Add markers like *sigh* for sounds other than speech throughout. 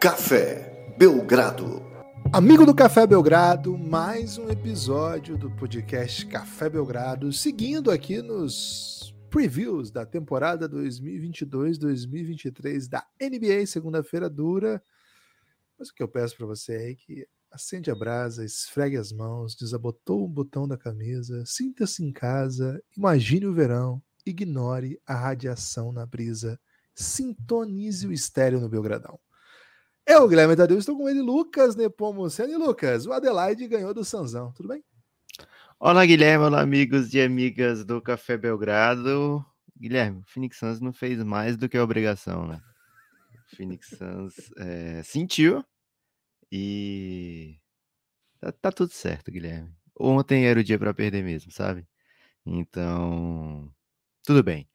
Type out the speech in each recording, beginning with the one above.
Café Belgrado. Amigo do Café Belgrado, mais um episódio do podcast Café Belgrado, seguindo aqui nos previews da temporada 2022-2023 da NBA, segunda-feira dura. Mas o que eu peço para você é que acende a brasa, esfregue as mãos, desabotou o botão da camisa, sinta-se em casa, imagine o verão, ignore a radiação na brisa, sintonize o estéreo no Belgradão. Eu, Guilherme Tadeu, estou com ele, Lucas Nepomuceno. E Lucas, o Adelaide ganhou do Sanzão, tudo bem? Olá, Guilherme, olá, amigos e amigas do Café Belgrado. Guilherme, o Phoenix Suns não fez mais do que a obrigação, né? O Phoenix Suns é, sentiu e tá, tá, tudo certo, Guilherme. Ontem era o dia para perder mesmo, sabe? Então, tudo bem.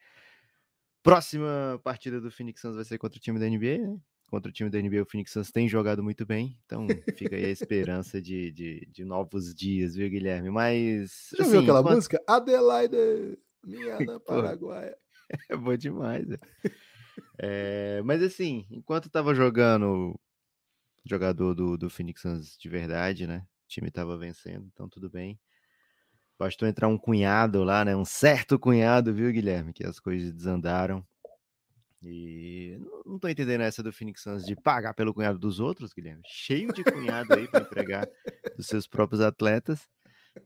Próxima partida do Phoenix Suns vai ser contra o time da NBA, né? Contra o time da NBA, o Phoenix Suns tem jogado muito bem, então fica aí a esperança de, de, de novos dias, viu, Guilherme? Mas. Já assim, viu aquela música? Adelaide, minha *laughs* na Paraguaia. *laughs* é bom demais. É, mas assim, enquanto tava jogando jogador do, do Phoenix Suns de verdade, né? O time tava vencendo, então tudo bem. Bastou entrar um cunhado lá, né? Um certo cunhado, viu, Guilherme? Que as coisas desandaram. E não tô entendendo essa do Phoenix Suns de pagar pelo cunhado dos outros, Guilherme. Cheio de cunhado aí para empregar dos seus próprios atletas.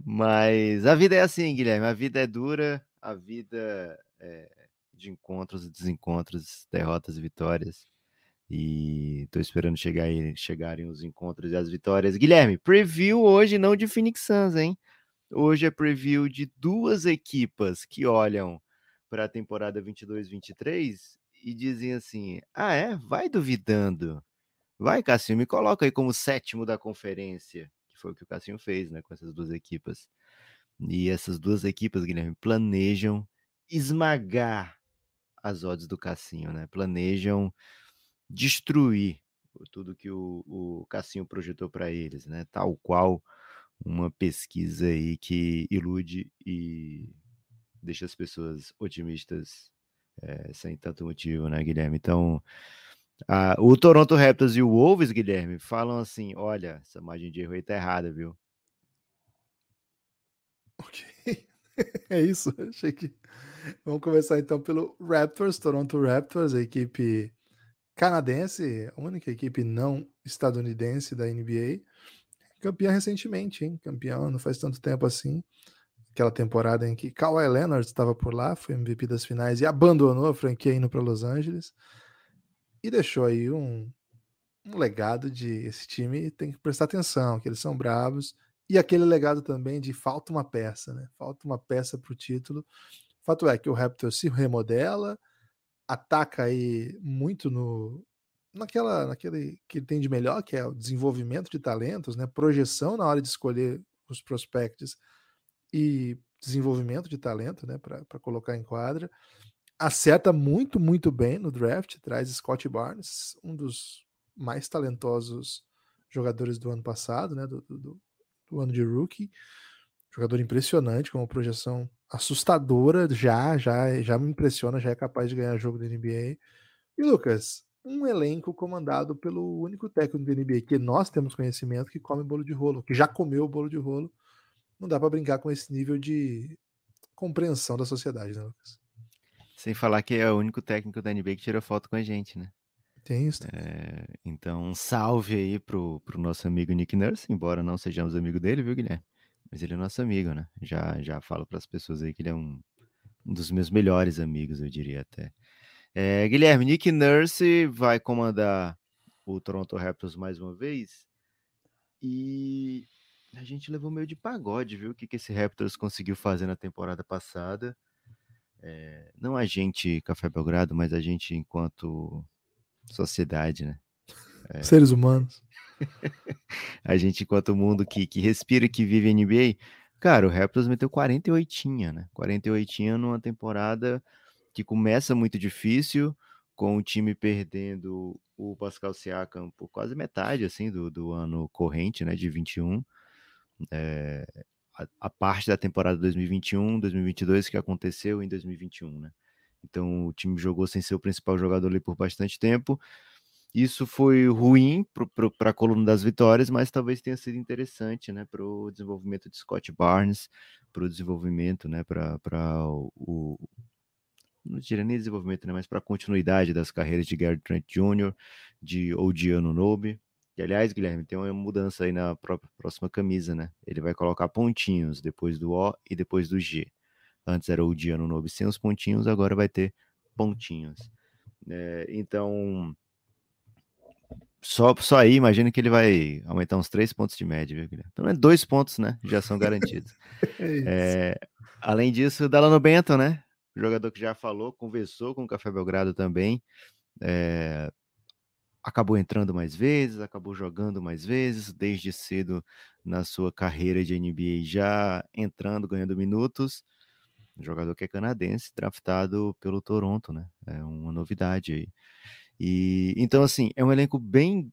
Mas a vida é assim, Guilherme. A vida é dura, a vida é de encontros, desencontros, derrotas e vitórias. E tô esperando chegar aí, chegarem os encontros e as vitórias. Guilherme, preview hoje não de Phoenix Suns, hein? Hoje é preview de duas equipas que olham para a temporada 22-23 e dizem assim: ah, é? Vai duvidando. Vai, Cassinho, me coloca aí como sétimo da conferência, que foi o que o Cassinho fez, né, com essas duas equipas. E essas duas equipas, Guilherme, planejam esmagar as odds do Cassinho, né? Planejam destruir tudo que o, o Cassinho projetou para eles, né? Tal qual uma pesquisa aí que ilude e deixa as pessoas otimistas é, sem tanto motivo, né, Guilherme? Então, a, o Toronto Raptors e o Wolves, Guilherme, falam assim: olha, essa margem de erro aí tá errada, viu? Ok. *laughs* é isso. Achei que. Vamos começar então pelo Raptors, Toronto Raptors, a equipe canadense, a única equipe não estadunidense da NBA. Campeã recentemente, hein? Campeão não faz tanto tempo assim aquela temporada em que Kawhi Leonard estava por lá, foi MVP das finais e abandonou a franquia indo para Los Angeles e deixou aí um, um legado de esse time tem que prestar atenção, que eles são bravos e aquele legado também de falta uma peça, né? Falta uma peça para o título. Fato é que o Raptor se remodela, ataca aí muito no naquela naquele que tem de melhor, que é o desenvolvimento de talentos, né? Projeção na hora de escolher os prospectos e desenvolvimento de talento, né, para colocar em quadra. Acerta muito, muito bem no draft, traz Scott Barnes, um dos mais talentosos jogadores do ano passado, né, do, do, do ano de rookie. Jogador impressionante, com uma projeção assustadora, já, já, já me impressiona, já é capaz de ganhar jogo da NBA. E Lucas, um elenco comandado pelo único técnico da NBA que nós temos conhecimento que come bolo de rolo, que já comeu bolo de rolo, não dá para brincar com esse nível de compreensão da sociedade, né, Lucas? Sem falar que é o único técnico da NBA que tirou foto com a gente, né? Tem isso. É, então, um salve aí pro, pro nosso amigo Nick Nurse, embora não sejamos amigo dele, viu, Guilherme? Mas ele é nosso amigo, né? Já, já falo para as pessoas aí que ele é um, um dos meus melhores amigos, eu diria até. É, Guilherme, Nick Nurse vai comandar o Toronto Raptors mais uma vez. E a gente levou meio de pagode, viu? O que, que esse Raptors conseguiu fazer na temporada passada. É, não a gente, Café Belgrado, mas a gente enquanto sociedade, né? É, Seres humanos. *laughs* a gente enquanto mundo que, que respira e que vive NBA. Cara, o Raptors meteu 48, né? 48 numa temporada que começa muito difícil, com o time perdendo o Pascal Siakam por quase metade, assim, do, do ano corrente, né? De 21 é, a, a, parte da temporada 2021, 2022 que aconteceu em 2021, né? Então o time jogou sem ser o principal jogador ali por bastante tempo. Isso foi ruim para a coluna das vitórias, mas talvez tenha sido interessante né, para o desenvolvimento de Scott Barnes, para o desenvolvimento, né, para o, não diria nem desenvolvimento, né, mas para a continuidade das carreiras de Gary Trent Jr., de Odiano Nobe. E, aliás, Guilherme, tem uma mudança aí na próxima camisa, né? Ele vai colocar pontinhos depois do O e depois do G. Antes era Odiano Nobe sem os pontinhos, agora vai ter pontinhos. É, então, só, só aí, imagina que ele vai aumentar uns três pontos de média, viu, Guilherme? Então, é dois pontos, né? Já são garantidos. *laughs* é, além disso, Dalano Bento, né? jogador que já falou, conversou com o Café Belgrado também. É, acabou entrando mais vezes, acabou jogando mais vezes, desde cedo na sua carreira de NBA, já entrando, ganhando minutos. Um jogador que é canadense, draftado pelo Toronto, né? É uma novidade aí. E então, assim, é um elenco bem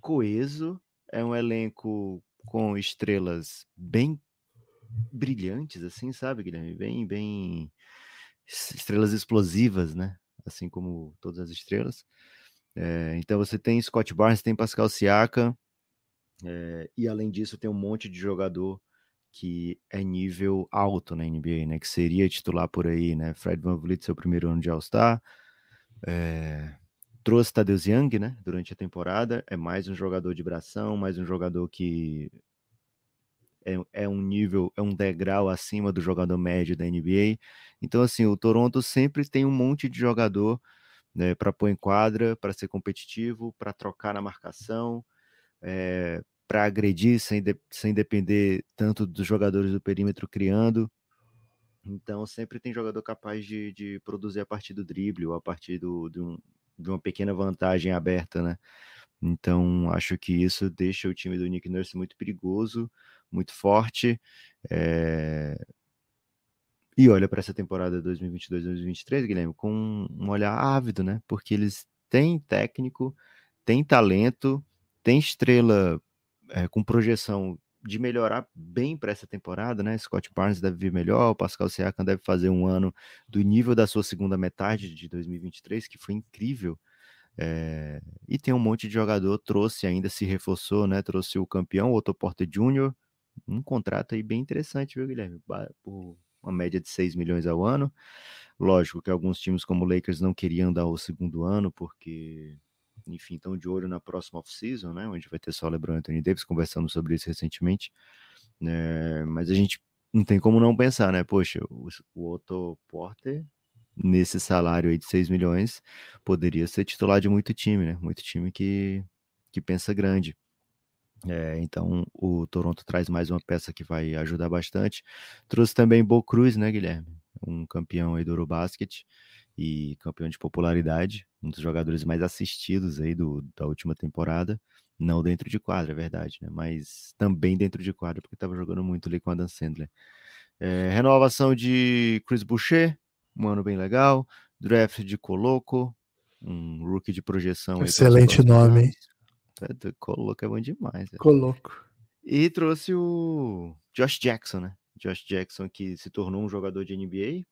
coeso, é um elenco com estrelas bem brilhantes, assim, sabe, Guilherme? Bem, bem estrelas explosivas, né? Assim como todas as estrelas. É, então você tem Scott Barnes, tem Pascal Siaka, é, e além disso tem um monte de jogador que é nível alto na NBA, né? Que seria titular por aí, né? Fred Van Vliet, seu primeiro ano de All-Star. É, trouxe Tadeusz Young, né? Durante a temporada. É mais um jogador de bração, mais um jogador que é, é um nível, é um degrau acima do jogador médio da NBA. Então, assim, o Toronto sempre tem um monte de jogador né, para pôr em quadra, para ser competitivo, para trocar na marcação, é, eh, para agredir sem, de, sem depender tanto dos jogadores do perímetro criando. Então, sempre tem jogador capaz de, de produzir a partir do drible ou a partir do, de, um, de uma pequena vantagem aberta, né? Então, acho que isso deixa o time do Nick Nurse muito perigoso, muito forte. É... E olha para essa temporada 2022-2023, Guilherme, com um olhar ávido, né? Porque eles têm técnico, têm talento, têm estrela é, com projeção de melhorar bem para essa temporada, né? Scott Barnes deve vir melhor, o Pascal Siakam deve fazer um ano do nível da sua segunda metade de 2023, que foi incrível. É... e tem um monte de jogador, trouxe ainda, se reforçou, né? Trouxe o campeão, Otto Porter Jr., um contrato aí bem interessante, viu, Guilherme? Por uma média de 6 milhões ao ano. Lógico que alguns times como o Lakers não queriam dar o segundo ano, porque, enfim, estão de olho na próxima off-season, né? Onde vai ter só LeBron e Anthony Davis, conversamos sobre isso recentemente. É, mas a gente não tem como não pensar, né? Poxa, o, o Otto Porter, nesse salário aí de 6 milhões, poderia ser titular de muito time, né? Muito time que, que pensa grande. É, então o Toronto traz mais uma peça que vai ajudar bastante. Trouxe também Bo Cruz, né, Guilherme? Um campeão aí do Eurobasket e campeão de popularidade, um dos jogadores mais assistidos aí do, da última temporada. Não dentro de quadra, é verdade, né? Mas também dentro de quadra, porque estava jogando muito ali com a Dan Sandler. É, renovação de Chris Boucher, um ano bem legal. Draft de Coloco, um rookie de projeção. Excelente nome. É, Coloco é bom demais. Coloco. E trouxe o Josh Jackson, né? Josh Jackson que se tornou um jogador de NBA,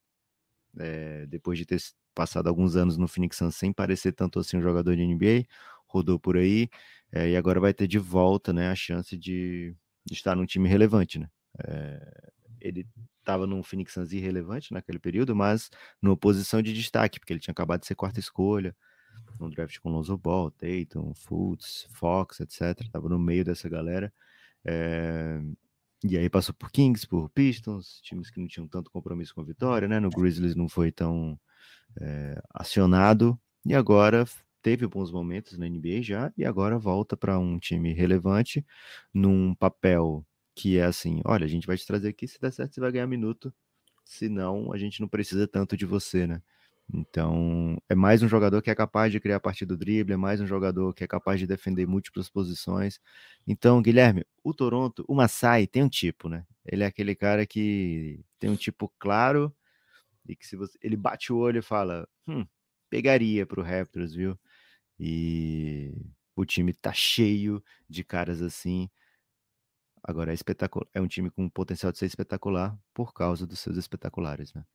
é, depois de ter passado alguns anos no Phoenix Suns sem parecer tanto assim um jogador de NBA, rodou por aí é, e agora vai ter de volta, né, a chance de, de estar num time relevante, né? É, ele estava num Phoenix Suns irrelevante naquele período, mas numa posição de destaque, porque ele tinha acabado de ser quarta escolha, no draft com Lonzo Ball, Tatum, Fultz, Fox, etc. Tava no meio dessa galera. É... E aí passou por Kings, por Pistons, times que não tinham tanto compromisso com a vitória, né? No Grizzlies não foi tão é, acionado. E agora teve bons momentos na NBA já, e agora volta para um time relevante, num papel que é assim: olha, a gente vai te trazer aqui, se der certo, você vai ganhar minuto, senão a gente não precisa tanto de você, né? Então, é mais um jogador que é capaz de criar a partir do drible, é mais um jogador que é capaz de defender múltiplas posições. Então, Guilherme, o Toronto, o Masai tem um tipo, né? Ele é aquele cara que tem um tipo claro e que se você, ele bate o olho e fala, hum, pegaria para o Raptors, viu? E o time tá cheio de caras assim. Agora é espetacular, é um time com potencial de ser espetacular por causa dos seus espetaculares, né?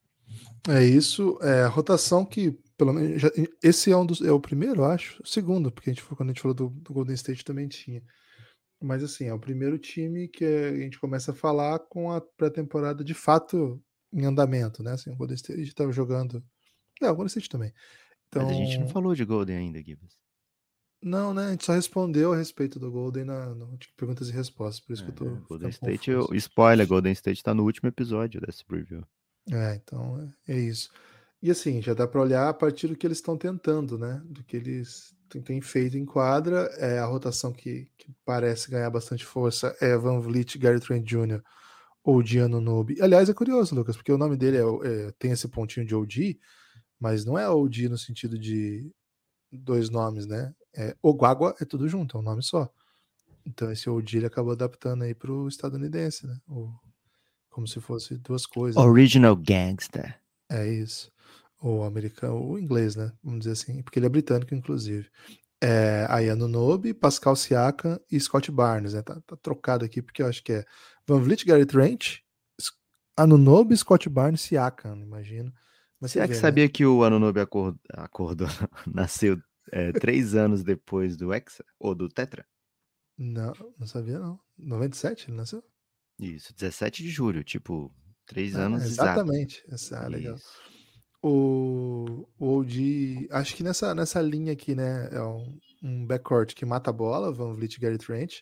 É isso. É, a rotação que, pelo menos, já, esse é um dos, é o primeiro, eu acho. O segundo, porque a gente, quando a gente falou do, do Golden State também tinha. Mas assim, é o primeiro time que a gente começa a falar com a pré-temporada de fato em andamento, né? Assim, o Golden State estava jogando. É, o Golden State também. Então... Mas a gente não então falou de Golden ainda, Gibbs. Não, né? A gente só respondeu a respeito do Golden na, no perguntas e respostas, por isso é, que eu tô. Golden State, eu, spoiler, Golden State tá no último episódio desse preview. É, então é, é isso. E assim, já dá para olhar a partir do que eles estão tentando, né? Do que eles têm feito em quadra. É a rotação que, que parece ganhar bastante força é Van Vliet, Gary Trent Jr. ou Diano Nobe. Aliás, é curioso, Lucas, porque o nome dele é, é, tem esse pontinho de OG, mas não é OG no sentido de dois nomes, né? É, Oguagua é tudo junto, é um nome só. Então esse OG ele acabou adaptando aí para o estadunidense, né? O, como se fosse duas coisas. Original Gangster. É isso. O americano, o inglês, né? Vamos dizer assim, porque ele é britânico, inclusive. É, Ayano Nobe, Pascal Siakam e Scott Barnes, né? Tá, tá, trocado aqui porque eu acho que é Van Vliet, Garrett Ranch, Anunobi, Scott Barnes, Siakam, imagino. Mas Será que vê, né? sabia né? que o Anunobi acordou, acordou *laughs* nasceu é, três anos depois do Hexa ou do Tetra? Não, não sabia não. 97 ele nasceu? Isso, 17 de julho, tipo, três ah, anos Exatamente. Essa, ah, legal. O, o OG, acho que nessa, nessa linha aqui, né, é um, um backcourt que mata a bola, Van Vliet e Gary Trent.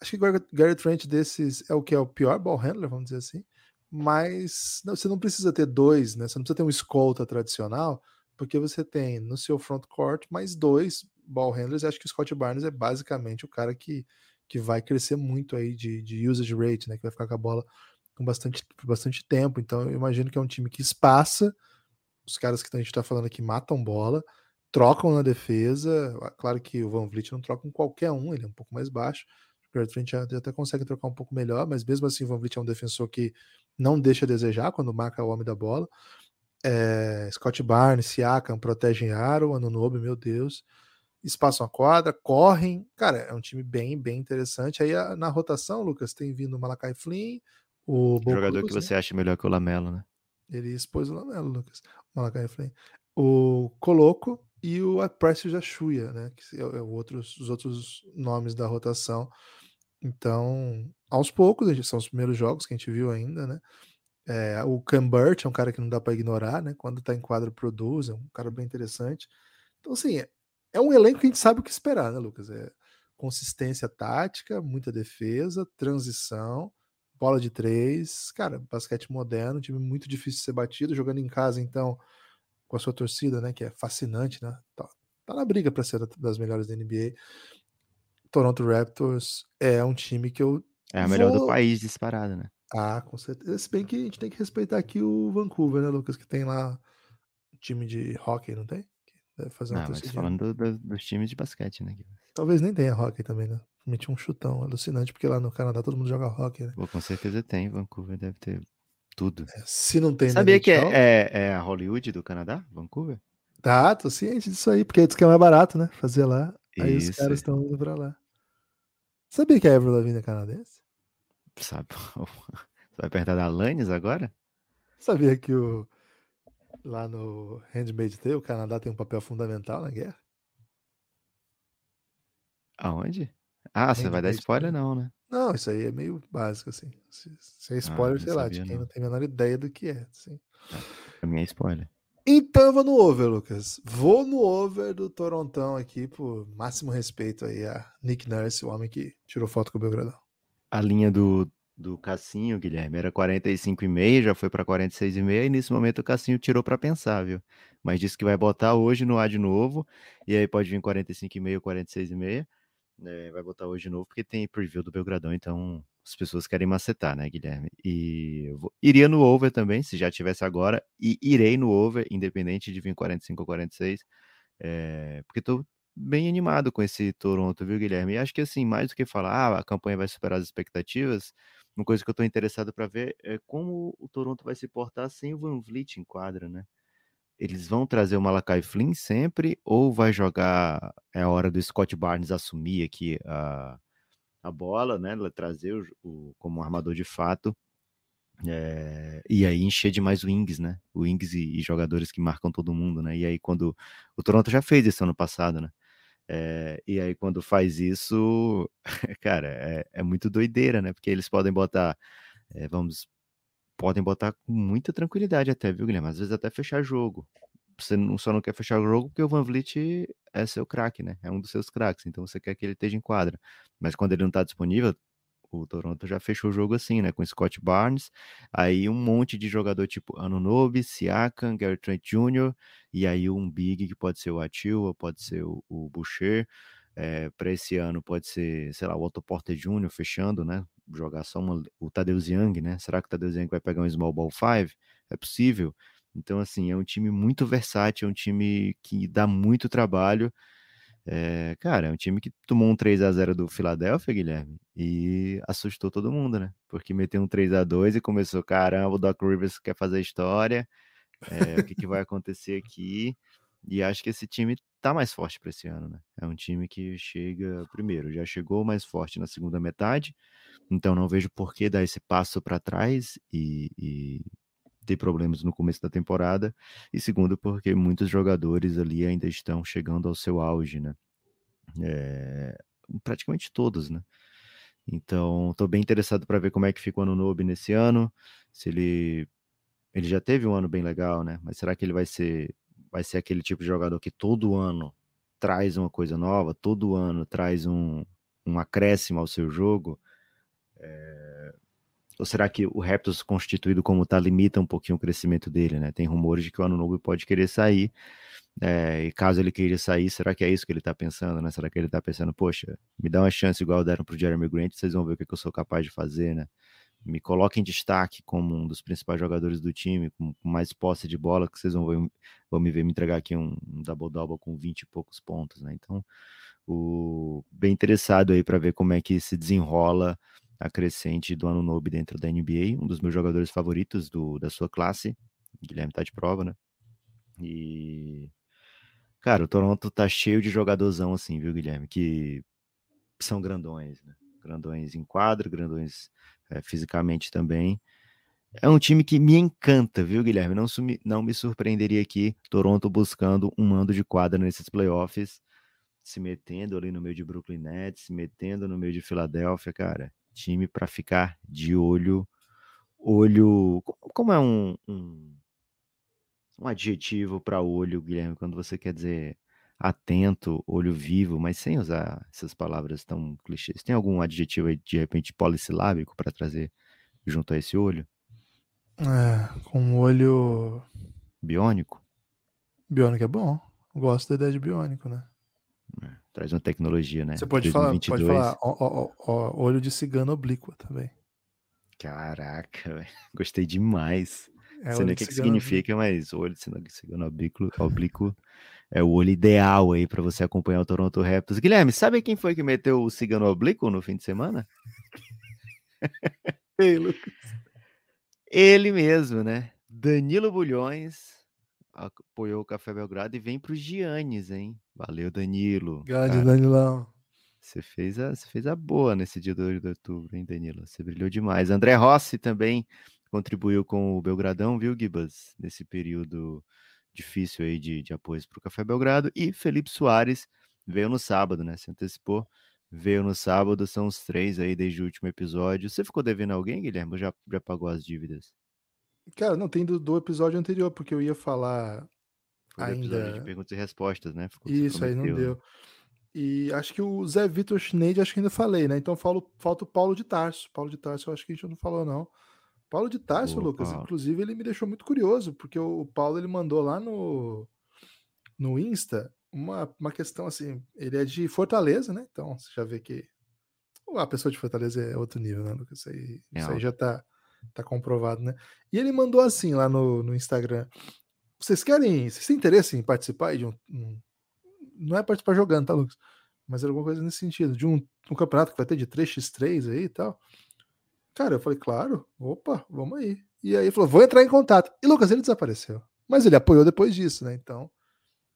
Acho que Gary Trent desses é o que é o pior ball handler, vamos dizer assim. Mas não, você não precisa ter dois, né? Você não precisa ter um escolta tradicional, porque você tem no seu front court mais dois ball handlers. Acho que o Scott Barnes é basicamente o cara que, que vai crescer muito aí de, de usage rate, né? Que vai ficar com a bola com bastante, bastante tempo. Então eu imagino que é um time que espaça os caras que a gente está falando aqui matam bola, trocam na defesa. Claro que o Van Vliet não troca com qualquer um, ele é um pouco mais baixo. O Trent até consegue trocar um pouco melhor, mas mesmo assim o Van Vliet é um defensor que não deixa a desejar quando marca o homem da bola. É, Scott Barnes, Siakam protegem aro, Anunobi, meu Deus. Espaçam a quadra, correm. Cara, é um time bem, bem interessante. Aí na rotação, Lucas, tem vindo o Malakai Flynn, o Jogador que você acha melhor que o Lamelo, né? Ele expôs o Lamelo, Lucas. Malakai Flynn. O Coloco e o Precious Jachuia, né? Que é, é outros, os outros nomes da rotação. Então, aos poucos, são os primeiros jogos que a gente viu ainda, né? É, o Cambert é um cara que não dá para ignorar, né? Quando tá em quadro, produz, é um cara bem interessante. Então, assim, é, um elenco que a gente sabe o que esperar, né, Lucas? É consistência tática, muita defesa, transição, bola de três, cara, basquete moderno, time muito difícil de ser batido, jogando em casa, então, com a sua torcida, né, que é fascinante, né? Tá, tá na briga para ser das melhores da NBA. Toronto Raptors é um time que eu. É a melhor vou... do país disparado, né? Ah, com certeza. Se bem que a gente tem que respeitar aqui o Vancouver, né, Lucas? Que tem lá time de hockey, não tem? Deve fazer uma ah, mas falando do, do, dos times de basquete, né? Talvez nem tenha hockey também, né? Meti um chutão alucinante, porque lá no Canadá todo mundo joga hockey, né? Pô, com certeza tem. Vancouver deve ter tudo. É, se não tem. Sabia que é, é, é, a Hollywood do Canadá, Vancouver? Tá, tô ciente disso aí, porque diz que é mais barato, né? Fazer lá. Aí Isso. os caras estão indo pra lá. Sabia que a Avril Lavigne é canadense? Sabe. *laughs* Você vai perto da Alanis agora? Sabia que o lá no Handmaid's Tale o Canadá tem um papel fundamental na guerra? Aonde? Ah, você vai dar spoiler não, né? Não, isso aí é meio básico, assim. Se, se é ah, spoiler, ah, sei lá, de quem não. não tem a menor ideia do que é. Assim. Ah, pra mim é spoiler. Então eu vou no over, Lucas. Vou no over do Torontão aqui, por máximo respeito aí a Nick Nurse, o homem que tirou foto com o Belgradão. A linha do, do Cassinho, Guilherme, era 45,5, já foi para 46,5 e nesse momento o Cassinho tirou para pensar, viu? Mas disse que vai botar hoje no ar de novo, e aí pode vir 45,5, 46,5 né, vai botar hoje de novo, porque tem preview do Belgradão, então as pessoas querem macetar, né, Guilherme? E vou, iria no over também, se já tivesse agora, e irei no over, independente de vir 45 ou 46, é, porque tô bem animado com esse Toronto, viu, Guilherme? E acho que assim, mais do que falar, ah, a campanha vai superar as expectativas, uma coisa que eu tô interessado para ver é como o Toronto vai se portar sem o Van Vliet em quadra, né? eles vão trazer o Malakai Flynn sempre ou vai jogar é a hora do Scott Barnes assumir aqui a, a bola, né, trazer o, o como armador de fato É, e aí encher demais wings, né? Wings e, e, jogadores que marcam todo mundo, né? E aí quando o Toronto já fez isso ano passado, né? É, e aí quando faz isso, *laughs* cara, é, é, muito doideira, né? Porque eles podem botar, é, vamos, podem botar com muita tranquilidade até, viu, Guilherme? Às vezes até fechar jogo. Você não, só não quer fechar o jogo porque o Van Vliet é seu craque, né? É um dos seus craques, então você quer que ele esteja em quadra. Mas quando ele não tá disponível, o Toronto já fechou o jogo assim, né? Com Scott Barnes, aí um monte de jogador tipo Anunobi, Siakam, Gary Trent Jr., e aí um big que pode ser o Atil, pode ser o, o Boucher. É, eh, para esse ano pode ser, sei lá, o Otto Porter Jr. fechando, né? Jogar só uma, o Tadeusz Young, né? Será que o Tadeusz Young vai pegar um small ball 5? É possível. Então, assim, é um time muito versátil, é um time que dá muito trabalho é, cara, é um time que tomou um 3 a 0 do Philadelphia, Guilherme, e assustou todo mundo, né? Porque meteu um 3 a 2 e começou, caramba, o Doc Rivers quer fazer história, é, o que, que vai acontecer aqui? E acho que esse time tá mais forte para esse ano, né? É um time que chega, primeiro, já chegou mais forte na segunda metade, então não vejo por que dar esse passo para trás e, e ter problemas no começo da temporada, e segundo, porque muitos jogadores ali ainda estão chegando ao seu auge, né? É, praticamente todos, né? Então, estou bem interessado para ver como é que fica o Anunobi nesse ano, se ele ele já teve um ano bem legal, né? Mas será que ele vai ser vai ser aquele tipo de jogador que todo ano traz uma coisa nova, todo ano traz um, um acréscimo ao seu jogo? É, ou será que o Raptors constituído como está limita um pouquinho o crescimento dele, né? Tem rumores de que o ano novo pode querer sair. É, e caso ele queira sair, será que é isso que ele está pensando, né? Será que ele está pensando, poxa, me dá uma chance igual deram para o Jeremy Grant, vocês vão ver o que, que, eu sou capaz de fazer, né? Me coloque em destaque como um dos principais jogadores do time, com mais posse de bola, que vocês vão, ver, vão me ver me entregar aqui um, um double-double com 20 e poucos pontos, né? Então, o, bem interessado aí para ver como é que se desenrola a crescente do ano novo dentro da NBA, um dos meus jogadores favoritos do, da sua classe. Guilherme tá de prova, né? E. Cara, o Toronto tá cheio de jogadorzão assim, viu, Guilherme? Que são grandões, né? Grandões em quadro, grandões é, fisicamente também. É um time que me encanta, viu, Guilherme? Não, não me surpreenderia aqui Toronto buscando um mando de quadra nesses playoffs, se metendo ali no meio de Brooklyn Nets, se metendo no meio de Filadélfia, cara time para ficar de olho. Olho. Como é um, um, um adjetivo para olho, Guilherme, quando você quer dizer atento, olho vivo, mas sem usar essas palavras tão clichês? Tem algum adjetivo aí, de repente, polissilábico para trazer junto a esse olho? É, com olho. Biônico? Biônico é bom. Gosto da ideia de biônico, né? É, traz uma tecnologia, né? Você pode 2022. falar, pode falar ó, ó, ó, olho de cigano oblíqua também. Caraca, *laughs* véio. gostei demais. É, sei nem o que, que significa, mas olho de cigano oblíquo, oblíquo é o olho ideal aí para você acompanhar o Toronto Raptors. Guilherme, sabe quem foi que meteu o cigano oblíquo no fim de semana? *laughs* Ei, Lucas. Ele mesmo, né? Danilo Bulhões apoiou o Café Belgrado e vem para os Giannis, hein? Valeu, Danilo. Grande, Danilão. Você fez, a, você fez a boa nesse dia 2 de outubro, hein, Danilo? Você brilhou demais. André Rossi também contribuiu com o Belgradão, viu, Gibas? Nesse período difícil aí de, de apoio para o Café Belgrado. E Felipe Soares veio no sábado, né? Se antecipou. Veio no sábado, são os três aí desde o último episódio. Você ficou devendo alguém, Guilherme? Ou já, já pagou as dívidas? Cara, não, tem do, do episódio anterior, porque eu ia falar Foi ainda. de perguntas e respostas, né? Ficou, Isso, aí não deu. E acho que o Zé Vitor Schneid, acho que ainda falei, né? Então falo, falta o Paulo de Tarso. Paulo de Tarso, eu acho que a gente não falou, não. Paulo de Tarso, Lucas, Paulo. inclusive, ele me deixou muito curioso, porque o, Paulo ele mandou lá no, no Insta uma, uma questão assim. Ele é de Fortaleza, né? Então você já vê que a pessoa de Fortaleza é outro nível, né, Lucas? Isso aí, é isso aí já tá Tá comprovado, né? E ele mandou assim lá no, no Instagram. Vocês querem. Vocês têm interesse em participar de um, um, Não é participar jogando, tá, Lucas? Mas era alguma coisa nesse sentido. De um, um campeonato que vai ter de 3x3 aí e tal. Cara, eu falei, claro, opa, vamos aí. E aí ele falou, vou entrar em contato. E Lucas, ele desapareceu. Mas ele apoiou depois disso, né? Então,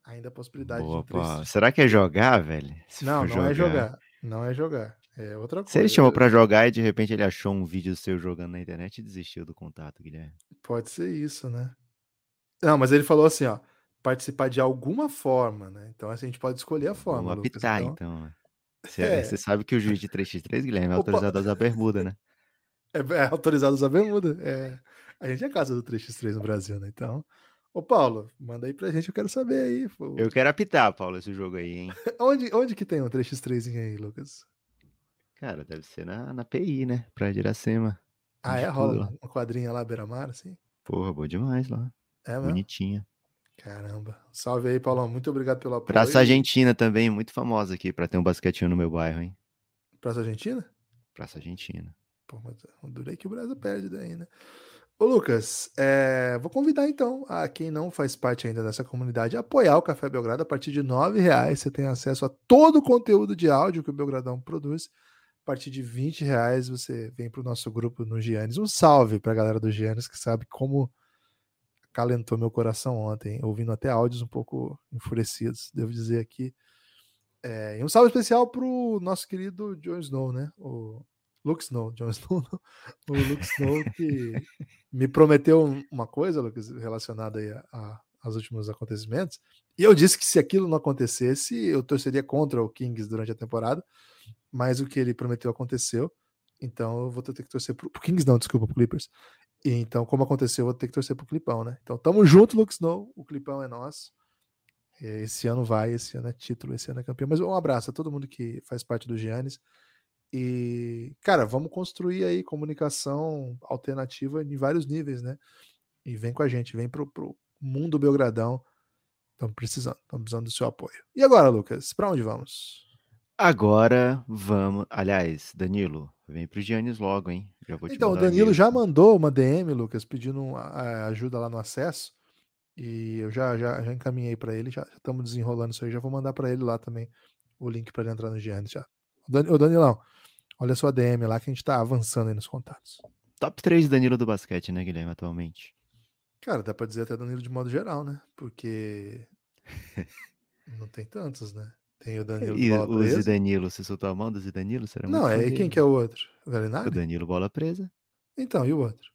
ainda a possibilidade Boa, de. Será que é jogar, velho? Se não, não é jogar. é jogar. Não é jogar. É outra coisa. Se ele chamou pra jogar e de repente ele achou um vídeo seu jogando na internet e desistiu do contato, Guilherme. Pode ser isso, né? Não, mas ele falou assim, ó, participar de alguma forma, né? Então assim, a gente pode escolher a forma. Vamos Lucas, apitar, então. então. né? Você É. você sabe que o juiz de 3x3, Guilherme, é autorizado a usar bermuda, né? É, é autorizado usar bermuda. É, a gente é casa do 3x3 no Brasil, né? Então, ô Paulo, manda aí pra gente, eu quero saber aí. pô. Eu quero apitar, Paulo, esse jogo aí, hein? *laughs* Onde, onde que tem um 3x3 aí, Lucas? Cara, deve ser na, na PI, né? Praia de Iracema. Ah, é? Rola tudo lá. uma uma quadrinha lá, beira-mar, assim? Porra, boa demais lá. É mesmo? Bonitinha. Caramba. Salve aí, Paulão. Muito obrigado pelo apoio. Praça Argentina também, muito famosa aqui pra ter um basquetinho no meu bairro, hein? Praça Argentina? Praça Argentina. Pô, mas eu durei que o Brasil perde daí, né? Ô, Lucas, é, vou convidar então a quem não faz parte ainda dessa comunidade a apoiar o Café Belgrado a partir de R$ reais. Você tem acesso a todo o conteúdo de áudio que o Belgradão produz. A partir de 20 reais você vem para o nosso grupo no Giannis. Um salve para a galera do Giannis que sabe como acalentou meu coração ontem, ouvindo até áudios um pouco enfurecidos, devo dizer aqui. É, e um salve especial para o nosso querido Jon Snow, né? O Luke Snow, Jon Snow, *laughs* o Luke Snow que me prometeu um- uma coisa, Lucas, relacionada a, a- aos últimos acontecimentos. E eu disse que se aquilo não acontecesse, eu torceria contra o Kings durante a temporada. Mas o que ele prometeu aconteceu. Então eu vou ter que torcer pro, pro Kings, não, desculpa, pro Clippers. E então, como aconteceu, eu vou ter que torcer pro Clipão, né? Então, tamo junto, Luke Snow. O Clipão é nosso. É, Esse ano vai, esse ano é título, esse ano é campeão. Mas um abraço a todo mundo que faz parte do Giannis. E, cara, vamos construir aí comunicação alternativa em vários níveis, né? E vem com a gente, vem pro, pro mundo Belgradão. Estamos precisando, estamos precisando do seu apoio. E agora, Lucas, para onde vamos? Agora vamos. Aliás, Danilo, vem pro Giannis logo, hein? Já vou te Então, o Danilo já mandou uma DM, Lucas, pedindo um, a- ajuda lá no acesso. E eu já, já, já encaminhei para ele, já estamos desenrolando isso aí. Já vou mandar para ele lá também o link para ele entrar no Giannis já. Ô, Dan- Ô, Danilão, olha a sua DM lá que a gente tá avançando aí nos contatos. Top 3 Danilo do basquete, né, Guilherme, atualmente? Cara, dá para dizer até Danilo de modo geral, né? Porque *laughs* não tem tantos, né? Tem o Danilo E bola o presa. Zidanilo, você soltou a mão do Zidanilo? Será Não, é quem que é o outro? O O Galinari? Danilo bola presa. Então, e o outro?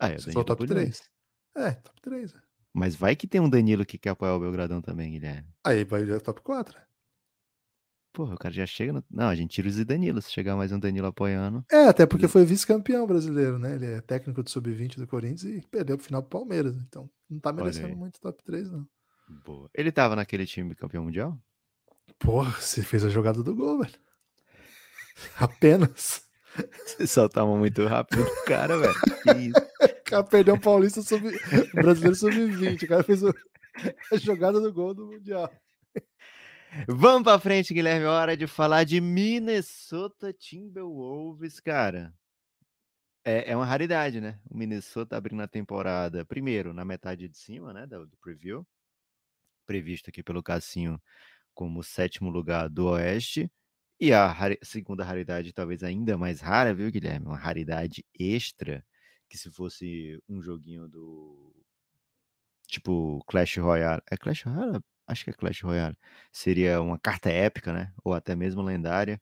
Ah, é o Danilo top Bulhões. 3? É, top 3. Mas vai que tem um Danilo que quer apoiar o Belgradão também, Guilherme. Aí vai o top 4. Porra, o cara já chega no... Não, a gente tira o Zidanilo. Se chegar mais um Danilo apoiando. É, até porque foi vice-campeão brasileiro, né? Ele é técnico do sub-20 do Corinthians e perdeu pro final pro Palmeiras. Então, não tá merecendo muito top 3, não. Boa. Ele tava naquele time campeão mundial? Porra, você fez a jogada do gol, velho. Apenas. Você soltava muito rápido cara, velho. *laughs* O cara perdeu um paulista sub... brasileiro sub-20. O cara fez o- a jogada do gol do Mundial. Vamos pra frente, Guilherme. Hora de falar de Minnesota Timberwolves, cara. É, é uma raridade, né? O Minnesota abrindo a temporada, primeiro, na metade de cima, né? Do, do preview. Previsto aqui pelo Cassinho como sétimo lugar do Oeste. E a segunda raridade, talvez ainda mais rara, viu, Guilherme? Uma raridade extra, que se fosse um joguinho do. Tipo, Clash Royale. É Clash Royale? Acho que é Clash Royale. Seria uma carta épica, né? Ou até mesmo lendária.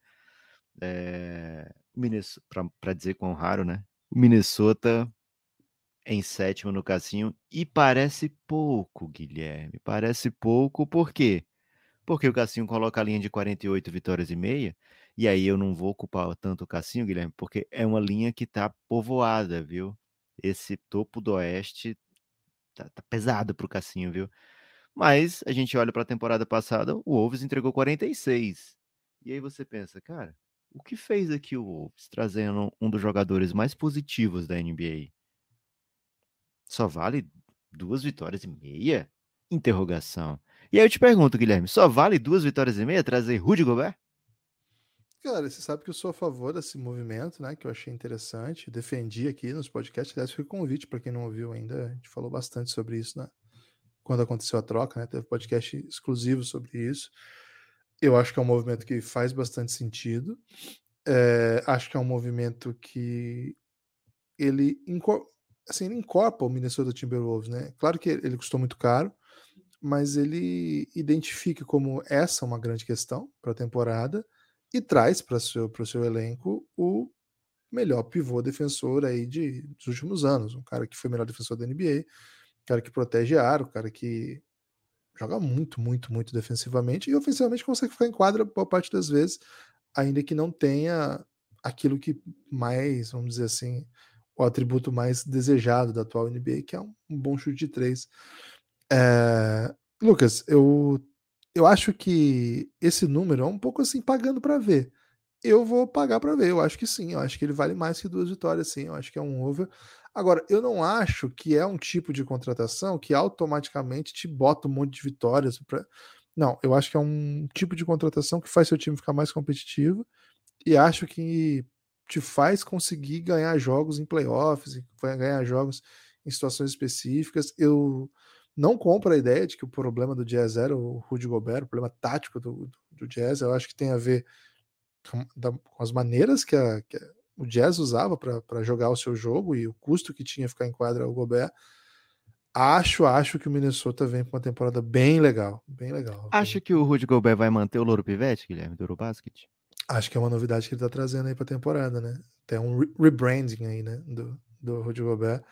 É... Para dizer quão raro, né? Minnesota em sétimo no cassinho. E parece pouco, Guilherme. Parece pouco, por quê? Porque o Cassinho coloca a linha de 48 vitórias e meia, e aí eu não vou ocupar tanto o Cassinho, Guilherme, porque é uma linha que tá povoada, viu? Esse topo do Oeste tá, tá pesado pro Cassinho, viu? Mas a gente olha para a temporada passada, o Wolves entregou 46. E aí você pensa, cara, o que fez aqui o Wolves trazendo um dos jogadores mais positivos da NBA? Só vale duas vitórias e meia? Interrogação. E aí eu te pergunto, Guilherme, só vale duas vitórias e meia trazer Rudy Gobert? Cara, você sabe que eu sou a favor desse movimento, né? Que eu achei interessante. Defendi aqui nos podcasts. Aliás, foi convite para quem não ouviu ainda. A gente falou bastante sobre isso, né? Quando aconteceu a troca, né? Teve podcast exclusivo sobre isso. Eu acho que é um movimento que faz bastante sentido. É, acho que é um movimento que ele, assim, ele incorpora o Minnesota Timberwolves, né? Claro que ele custou muito caro, mas ele identifica como essa uma grande questão para a temporada e traz para o seu, seu elenco o melhor pivô defensor aí de, dos últimos anos. Um cara que foi melhor defensor da NBA, um cara que protege aro, um cara que joga muito, muito, muito defensivamente e ofensivamente consegue ficar em quadra boa parte das vezes, ainda que não tenha aquilo que mais, vamos dizer assim, o atributo mais desejado da atual NBA, que é um bom chute de três. É, Lucas, eu, eu acho que esse número é um pouco assim pagando para ver. Eu vou pagar para ver. Eu acho que sim. Eu acho que ele vale mais que duas vitórias, sim. Eu acho que é um over. Agora, eu não acho que é um tipo de contratação que automaticamente te bota um monte de vitórias. Pra... Não, eu acho que é um tipo de contratação que faz seu time ficar mais competitivo e acho que te faz conseguir ganhar jogos em playoffs, ganhar jogos em situações específicas. Eu não compro a ideia de que o problema do Jazz era o Rudy Gobert, o problema tático do, do, Jazz. Eu acho que tem a ver com, da, com as maneiras que, a, que a, o Jazz usava para jogar o seu jogo e o custo que tinha ficar em quadra o Gobert. Acho, acho que o Minnesota vem com uma temporada bem legal, bem legal. Acha que o Rudy Gobert vai manter o Louro Pivete, Guilherme, do Eurobasket? Acho que é uma novidade que ele tá trazendo aí pra temporada, né? Tem um re rebranding aí, né? Do, do Rudy Gobert.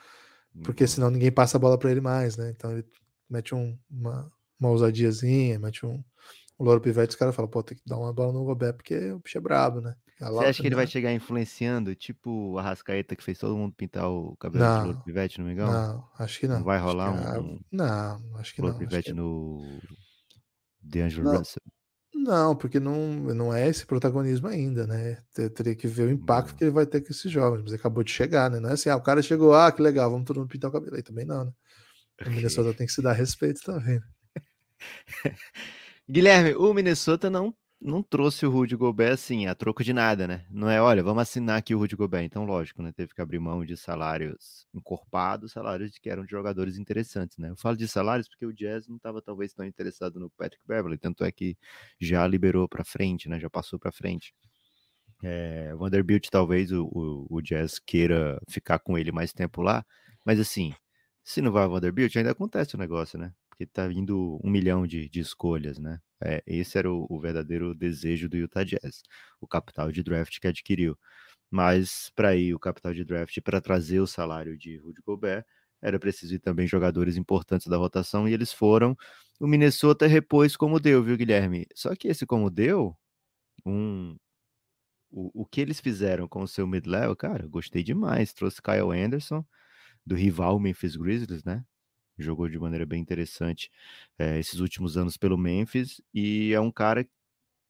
Porque senão ninguém passa a bola para ele mais, né? Então ele mete um, uma, uma ousadiazinha, mete um, um Louro Pivete, os caras falam, pô, tem que dar uma bola no Gobert porque o bicho é brabo, né? Você acha que ele vai chegar influenciando, tipo a Rascaeta que fez todo mundo pintar o cabelo não, de Louro Pivete no Mingau? Não, acho que não. Não vai rolar um, um, Não, acho que Louro não. Pivete que... no DeAngelo Russell? Não, porque não, não é esse protagonismo ainda, né? Eu teria que ver o impacto que ele vai ter com esses jogos. Mas acabou de chegar, né? Não é assim, ah, o cara chegou, ah, que legal, vamos todo mundo pintar o cabelo. Aí também não, né? O *laughs* Minnesota tem que se dar respeito também. Né? *laughs* Guilherme, o Minnesota não não trouxe o Rudy Gobert assim, a troco de nada, né? Não é, olha, vamos assinar aqui o Rudy Gobert. Então, lógico, né? Teve que abrir mão de salários encorpados, salários que eram de jogadores interessantes, né? Eu falo de salários porque o Jazz não estava talvez tão interessado no Patrick Beverly, tanto é que já liberou para frente, né? Já passou para frente. É, Vanderbilt talvez o, o, o, Jazz queira ficar com ele mais tempo lá, mas assim, se não vai o Vanderbilt, ainda acontece o negócio, né? Porque tá vindo um milhão de, de escolhas, né? É, esse era o, o, verdadeiro desejo do Utah Jazz, o capital de draft que adquiriu. Mas para ir o capital de draft para trazer o salário de Rudy Gobert, era preciso ir também jogadores importantes da rotação e eles foram. O Minnesota repôs como deu, viu, Guilherme? Só que esse como deu, um, o, o que eles fizeram com o seu mid-level, cara, gostei demais. Trouxe Kyle Anderson, do rival Memphis Grizzlies, né? Jogou de maneira bem interessante é, esses últimos anos pelo Memphis e é um cara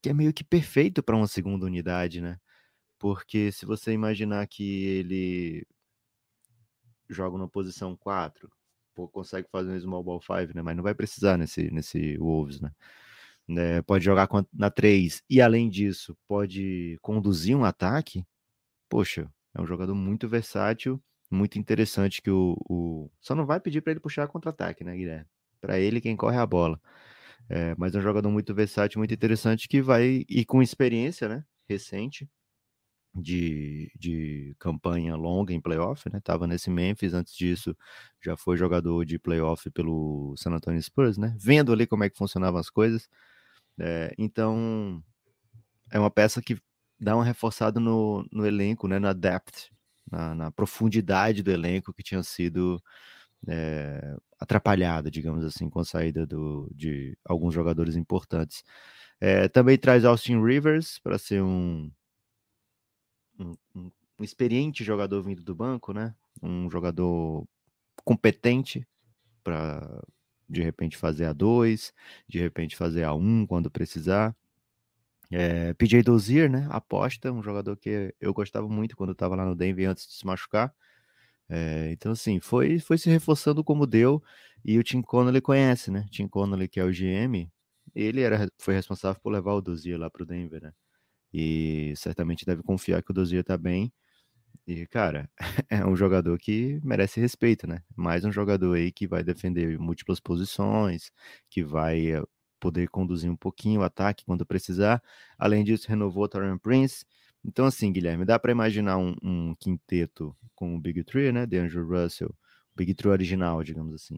que é meio que perfeito para uma segunda unidade, né? Porque se você imaginar que ele joga na posição 4, pô, consegue fazer um small ball 5, né? Mas não vai precisar nesse, nesse Wolves, né? É, pode jogar na 3 e além disso pode conduzir um ataque. Poxa, é um jogador muito versátil muito interessante que o, o... só não vai pedir para ele puxar contra-ataque, né, Guilherme? Para ele quem corre a bola. É, mas é um jogador muito versátil, muito interessante que vai e com experiência, né, recente de, de campanha longa em playoff, né? Tava nesse Memphis, antes disso já foi jogador de playoff pelo San Antonio Spurs, né? Vendo ali como é que funcionavam as coisas. É, então é uma peça que dá uma reforçada no, no elenco, né? Na depth na, na profundidade do elenco que tinha sido é, atrapalhada, digamos assim, com a saída do, de alguns jogadores importantes. É, também traz Austin Rivers para ser um, um, um, experiente jogador vindo do banco, né? Um jogador competente para de repente fazer a dois, de repente fazer a um quando precisar. É, PJ Dozier, né? Aposta, um jogador que eu gostava muito quando estava lá no Denver antes de se machucar. É, então, assim, foi, foi se reforçando como deu. E o Tim Connolly conhece, né? Tim Connolly, que é o GM, ele era, foi responsável por levar o Dozier lá para o Denver, né? E certamente deve confiar que o Dozier tá bem. E, cara, *laughs* é um jogador que merece respeito, né? Mais um jogador aí que vai defender múltiplas posições, que vai poder conduzir um pouquinho o ataque quando precisar. Além disso, renovou o Torian Prince. Então, assim, Guilherme, dá para imaginar um, um, quinteto com o Big Three, né? DeAngelo Russell, Big Three original, digamos assim.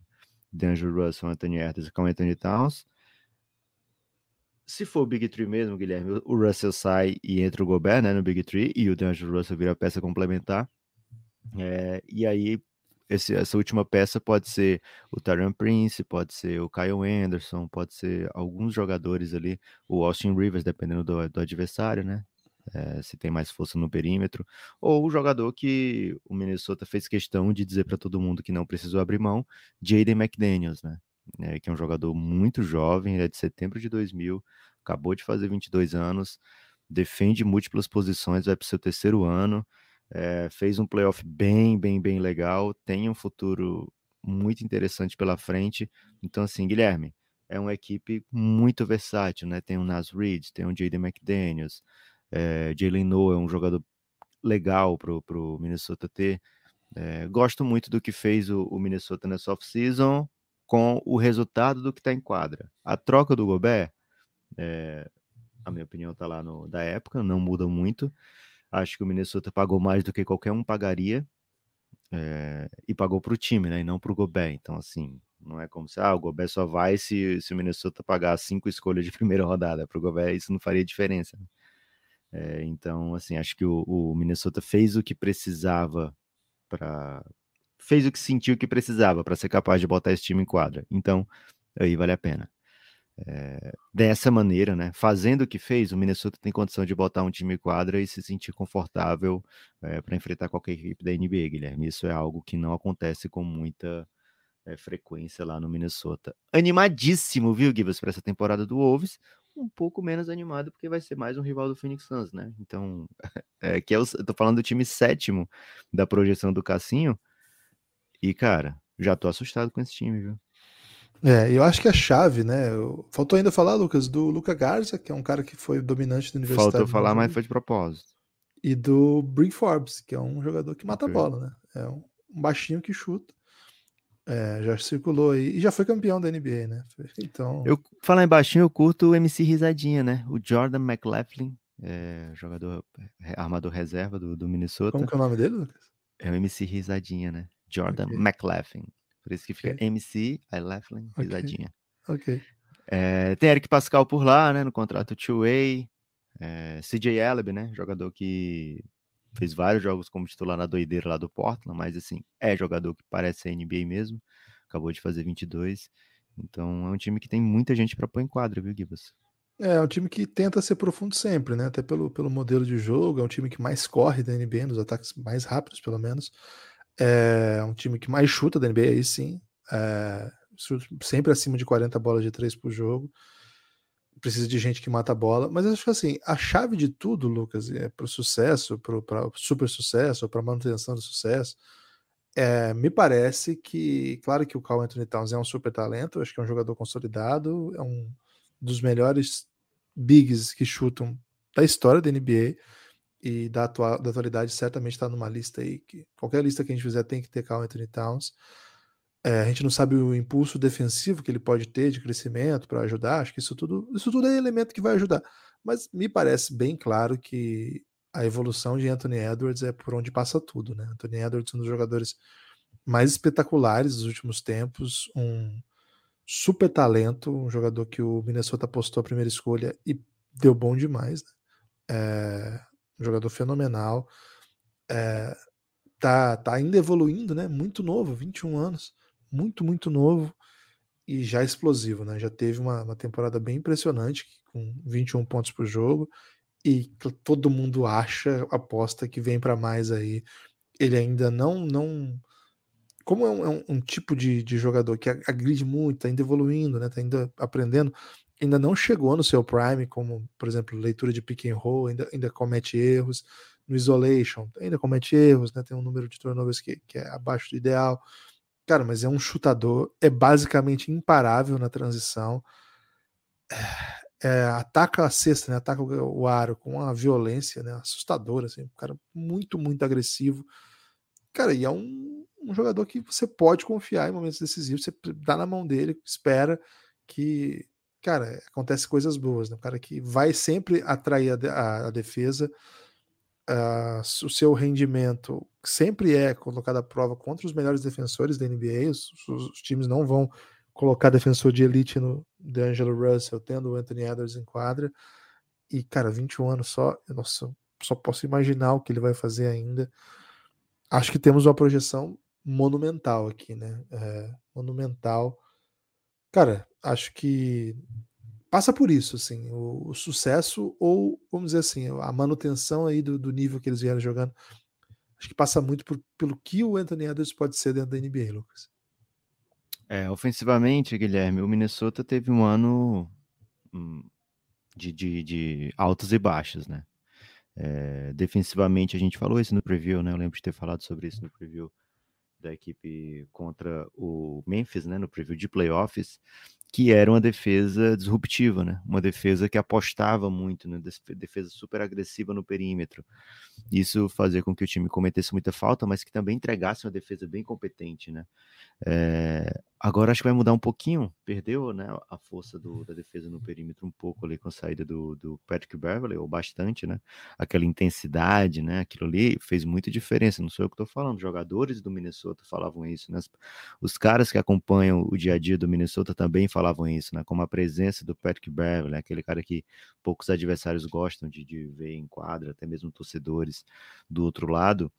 DeAngelo Russell, Anthony Edwards com Anthony Towns. se for o Big Tree mesmo, Guilherme, o Russell sai e entra o Gobert, né, no Big Tree, e o DeAngelo Russell vira peça complementar. É, e aí, esse, essa última peça pode ser o Tyron Prince, pode ser o Kyle Anderson, pode ser alguns jogadores ali, o Austin Rivers, dependendo do, do adversário, né? É, se tem mais força no perímetro, ou o jogador que o Minnesota fez questão de dizer para todo mundo que não precisou abrir mão, Jaden McDaniels, né? É, que é um jogador muito jovem, é de setembro de 2000, acabou de fazer 22 anos, defende múltiplas posições, vai para o seu terceiro ano, é, fez um playoff bem, bem, bem legal, tem um futuro muito interessante pela frente. Então, assim, Guilherme, é uma equipe muito versátil, né? Tem o Nas Reed, tem o Jaden McDaniels, é, Jalen Noah é um jogador legal para o Minnesota ter. É, gosto muito do que fez o, o Minnesota nessa off-season com o resultado do que está em quadra. A troca do Gobert, é, a minha opinião está lá no, da época, não muda muito. Acho que o Minnesota pagou mais do que qualquer um pagaria é, e pagou para o time, né? E não para o Gobert. Então, assim, não é como se ah, o Gobert só vai se, se o Minnesota pagar cinco escolhas de *laughs* primeira rodada. Para o Gobert, isso não faria diferença. É, então, assim, acho que o, o Minnesota fez o que precisava para. Fez o que sentiu que precisava para ser capaz de botar esse time em quadra. Então, aí vale a pena. É, dessa maneira, né? Fazendo o que fez, o Minnesota tem condição de botar um time quadra e se sentir confortável é, para enfrentar qualquer equipe da NBA, Guilherme. Isso é algo que não acontece com muita é, frequência lá no Minnesota. Animadíssimo, viu, Gibbs, para essa temporada do Wolves. Um pouco menos animado, porque vai ser mais um rival do Phoenix Suns, né? Então, *laughs* é, que o, eu tô falando do time sétimo da projeção do Cassinho. E, cara, já tô assustado com esse time, viu? É, eu acho que a chave, né? Faltou ainda falar, Lucas, do Luca Garza, que é um cara que foi dominante da universidade. Faltou falar, mas foi de propósito. E do Brin Forbes, que é um jogador que mata a bola, né? É um baixinho que chuta. É, já circulou aí e já foi campeão da NBA, né? Então. Eu falar em baixinho, eu curto o MC Risadinha, né? O Jordan McLaughlin, é, jogador armador reserva do, do Minnesota. Como que é o nome dele, Lucas? É o MC Risadinha, né? Jordan okay. McLaughlin. Por isso que fica okay. MC, I Laughlin, risadinha. Ok. É, tem Eric Pascal por lá, né? No contrato two-way. É, CJ Aleb, né? Jogador que fez vários jogos como titular na doideira lá do Portland, mas assim, é jogador que parece ser NBA mesmo. Acabou de fazer 22. Então é um time que tem muita gente para pôr em quadra, viu, Gibas? É, é um time que tenta ser profundo sempre, né? Até pelo, pelo modelo de jogo, é um time que mais corre da NBA, nos ataques mais rápidos, pelo menos. É um time que mais chuta da NBA, aí sim. É, sempre acima de 40 bolas de três por jogo. Precisa de gente que mata a bola. Mas acho que assim, a chave de tudo, Lucas, é para o sucesso, para super sucesso, para manutenção do sucesso, é, me parece que, claro que o Carl Anthony Towns é um super talento, acho que é um jogador consolidado, é um dos melhores bigs que chutam da história da NBA e da, atual, da atualidade certamente está numa lista aí que qualquer lista que a gente fizer tem que ter Carl Anthony Towns. É, a gente não sabe o impulso defensivo que ele pode ter de crescimento para ajudar. Acho que isso tudo, isso tudo é elemento que vai ajudar. Mas me parece bem claro que a evolução de Anthony Edwards é por onde passa tudo, né? Anthony Edwards é um dos jogadores mais espetaculares dos últimos tempos, um super talento, um jogador que o Minnesota apostou a primeira escolha e deu bom demais. Né? É, um jogador fenomenal. É, tá, tá ainda evoluindo, né? Muito novo, 21 anos, muito, muito novo e já explosivo, né? Já teve uma, uma temporada bem impressionante, com 21 pontos por jogo, e todo mundo acha, aposta que vem para mais aí. Ele ainda não. não como é um, é um, um tipo de, de, jogador que agride muito, tá ainda evoluindo, né? Tá ainda aprendendo, ainda não chegou no seu prime, como, por exemplo, leitura de pick and roll, ainda, ainda comete erros, no isolation, ainda comete erros, né? Tem um número de turnovers que, que é abaixo do ideal. Cara, mas é um chutador, é basicamente imparável na transição. É, é, ataca a cesta, né? Ataca o, o aro com uma violência, né? Assustadora, assim, um cara muito, muito agressivo. Cara, e é um, um jogador que você pode confiar em momentos decisivos, você dá na mão dele, espera que cara, acontece coisas boas, né? Um cara que vai sempre atrair a, a, a defesa, uh, o seu rendimento sempre é colocado à prova contra os melhores defensores da NBA, os, os, os times não vão colocar defensor de elite no D'Angelo Russell, tendo o Anthony Edwards em quadra. E, cara, 21 anos só, nossa, só posso imaginar o que ele vai fazer ainda. Acho que temos uma projeção monumental aqui, né? É, monumental. Cara, acho que passa por isso, assim, o, o, sucesso ou, vamos dizer assim, a manutenção aí do, do, nível que eles vieram jogando. Acho que passa muito por, pelo que o Anthony Edwards pode ser dentro da NBA, Lucas. É, ofensivamente, Guilherme, o Minnesota teve um ano hum, de, de, de altos e baixos, né? É, defensivamente, a gente falou isso no preview, né? Eu lembro de ter falado sobre isso no preview da equipe contra o Memphis, né? No preview de playoffs, que era uma defesa disruptiva, né? Uma defesa que apostava muito, né? Defesa super agressiva no perímetro. Isso fazia com que o time cometesse muita falta, mas que também entregasse uma defesa bem competente, né? É, agora acho que vai mudar um pouquinho, perdeu né, a força do, da defesa no perímetro um pouco ali com a saída do, do Patrick Beverly, ou bastante, né? Aquela intensidade, né? Aquilo ali fez muita diferença, não sou eu que estou falando, jogadores do Minnesota falavam isso, né? Os caras que acompanham o dia a dia do Minnesota também falavam isso, né? Como a presença do Patrick Beverly, aquele cara que poucos adversários gostam de, de ver em quadra, até mesmo torcedores do outro lado.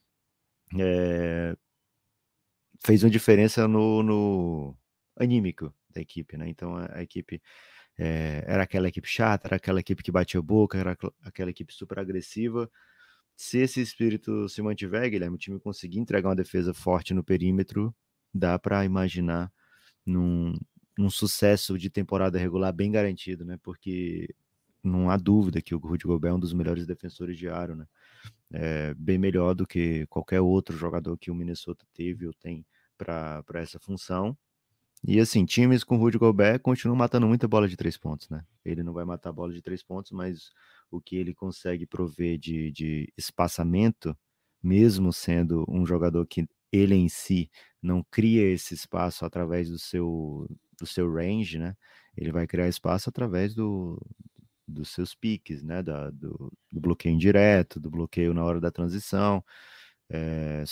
É, fez uma diferença no, no anímico da equipe, né? Então a, a equipe é, era aquela equipe chata, era aquela equipe que batia boca, era aquela equipe super agressiva. Se esse espírito se mantiver, Guilherme, o time conseguir entregar uma defesa forte no perímetro, dá para imaginar num, num sucesso de temporada regular bem garantido, né? Porque não há dúvida que o Rudy Gobert é um dos melhores defensores de aro, né? É bem melhor do que qualquer outro jogador que o Minnesota teve ou tem para essa função. E assim, times com Rudy Gobert continuam matando muita bola de três pontos, né? Ele não vai matar bola de três pontos, mas o que ele consegue prover de, de espaçamento, mesmo sendo um jogador que ele em si não cria esse espaço através do seu, do seu range, né? Ele vai criar espaço através do, dos seus piques, né? Da, do, do bloqueio indireto, do bloqueio na hora da transição. É,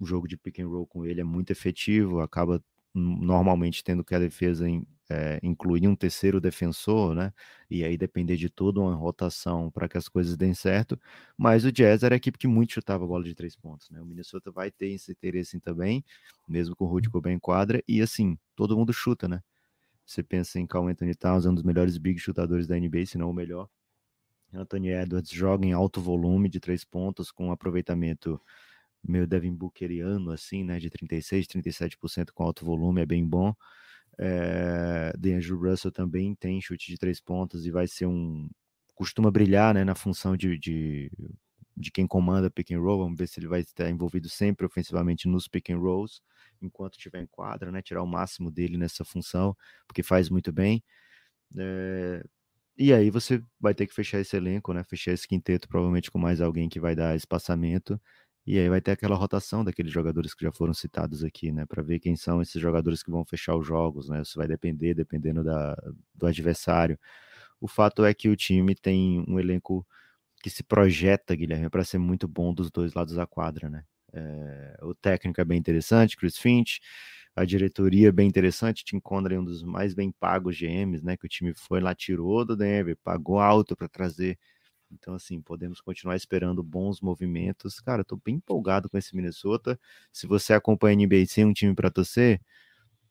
o jogo de pick and roll com ele é muito efetivo, acaba normalmente tendo que a defesa é, incluir um terceiro defensor, né? E aí depender de toda uma rotação para que as coisas deem certo. Mas o Jazz era a equipe que muito chutava a bola de três pontos, né? O Minnesota vai ter esse interesse também, mesmo com o Rudy Gobert em quadra. E assim, todo mundo chuta, né? Você pensa em Carl Anthony Towns, é um dos melhores big chutadores da NBA, se não o melhor. Anthony Edwards joga em alto volume de três pontos, com um aproveitamento meio Devin Bookeriano, assim, né, de 36, 37% com alto volume, é bem bom. É, D'Angelo Russell também tem chute de três pontos e vai ser um. costuma brilhar né, na função de, de, de quem comanda pick and roll. Vamos ver se ele vai estar envolvido sempre ofensivamente nos pick and rolls, enquanto estiver em quadra, né, tirar o máximo dele nessa função, porque faz muito bem. É, e aí você vai ter que fechar esse elenco, né? Fechar esse quinteto, provavelmente com mais alguém que vai dar espaçamento e aí vai ter aquela rotação daqueles jogadores que já foram citados aqui, né? Para ver quem são esses jogadores que vão fechar os jogos, né? Isso vai depender, dependendo da, do adversário. O fato é que o time tem um elenco que se projeta, Guilherme, para ser muito bom dos dois lados da quadra, né? É, o técnico é bem interessante, Chris Finch, a diretoria é bem interessante, Tim Connery é um dos mais bem pagos GMs, né? Que o time foi lá, tirou do Denver, pagou alto para trazer então, assim, podemos continuar esperando bons movimentos. Cara, eu tô bem empolgado com esse Minnesota. Se você acompanha a NBA sem um time para torcer,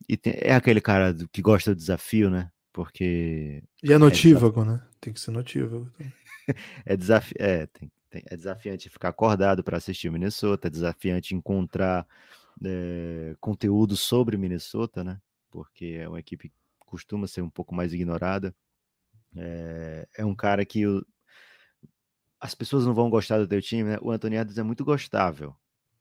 e tem, é aquele cara que gosta do desafio, né? Porque. E é notívago, é né? Tem que ser notívago. É, desafi é, tem, tem, é desafiante ficar acordado para assistir o Minnesota, é desafiante encontrar é, conteúdo sobre Minnesota, né? Porque é uma equipe que costuma ser um pouco mais ignorada. É, é um cara que as pessoas não vão gostar do teu time, né? O Anthony Edwards é muito gostável.